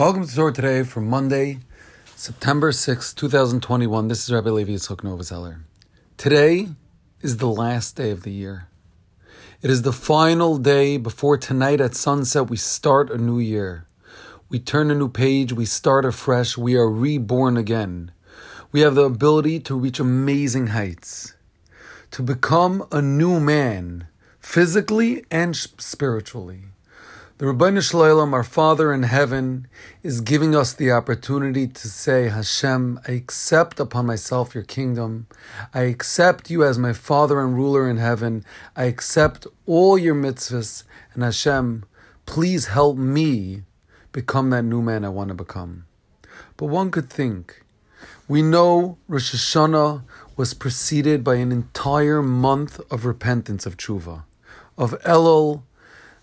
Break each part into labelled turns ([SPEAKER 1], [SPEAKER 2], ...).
[SPEAKER 1] Welcome to Torah today for Monday, September 6, 2021. This is Rabbi Levi Yitzchok Novoseller. Today is the last day of the year. It is the final day before tonight at sunset we start a new year. We turn a new page, we start afresh, we are reborn again. We have the ability to reach amazing heights, to become a new man, physically and spiritually. The Ribbono Shel Olam, our Father in heaven, is giving us the opportunity to say, Hashem, I accept upon myself your kingdom. I accept you as my Father and ruler in heaven. I accept all your mitzvahs. And Hashem, please help me become that new man I want to become. But one could think, we know Rosh Hashanah was preceded by an entire month of repentance of tshuva, of Elul,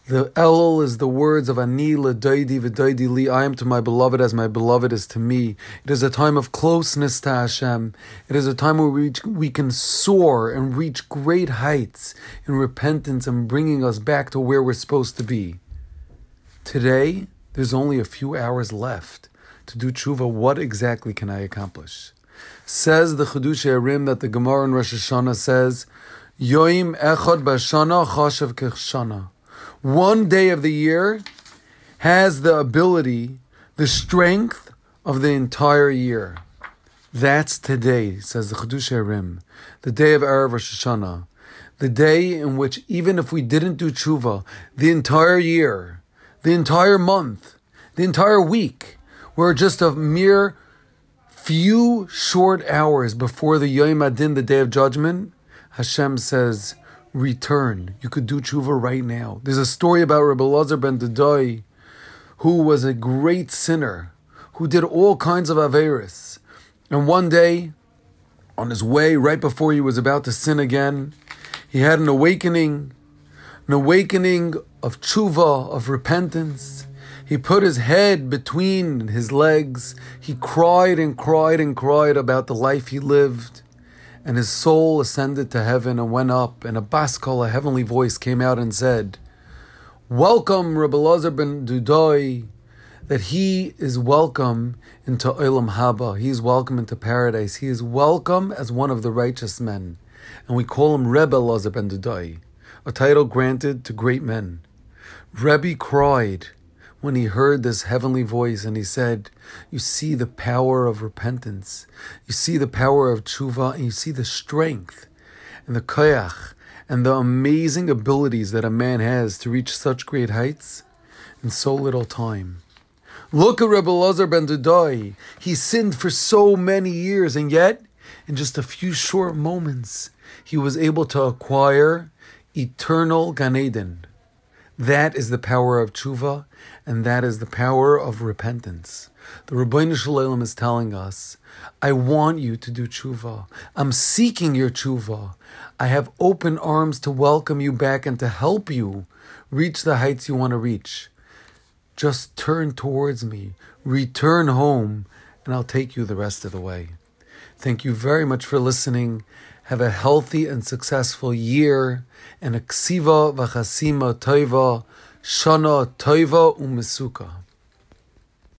[SPEAKER 1] the Elul is the words of Ani l'daidi v'daidi li. I am to my beloved as my beloved is to me. It is a time of closeness to Hashem. It is a time where we, we can soar and reach great heights in repentance and bringing us back to where we're supposed to be. Today, there's only a few hours left to do tshuva. What exactly can I accomplish? Says the Chiddushei HaRim that the Gemara in Rosh Hashanah says, Yoim echad b'shana chashav kechshana one day of the year has the ability, the strength of the entire year. That's today, says the HaRim, the day of Erev Rosh Hashanah, the day in which even if we didn't do tshuva, the entire year, the entire month, the entire week, we're just a mere few short hours before the Yom Adin, the day of judgment, Hashem says, return. You could do tshuva right now. There's a story about Rabbi Lazar ben Dodai, who was a great sinner, who did all kinds of averis. And one day, on his way, right before he was about to sin again, he had an awakening, an awakening of tshuva, of repentance. He put his head between his legs. He cried and cried and cried about the life he lived and his soul ascended to heaven and went up, and a baskol, a heavenly voice, came out and said, Welcome, Rabbi Lazar ben Dudoi, that he is welcome into Olam Haba. He is welcome into paradise. He is welcome as one of the righteous men. And we call him Rebbe Lazar ben Dudoi, a title granted to great men. Rebbe cried when he heard this heavenly voice and he said, You see the power of repentance, you see the power of tshuva, and you see the strength and the koyach and the amazing abilities that a man has to reach such great heights in so little time. Look at Rebbe Lazar ben Dudai. He sinned for so many years, and yet, in just a few short moments, he was able to acquire eternal Gan Eden. That is the power of tshuva, and that is the power of repentance. The Ribbono Shel Olam is telling us, I want you to do tshuva. I'm seeking your tshuva. I have open arms to welcome you back and to help you reach the heights you want to reach. Just turn towards me, return home, and I'll take you the rest of the way. Thank you very much for listening. Have a healthy and successful year and a ksiva v'chasima toiva, shana toiva umesuka.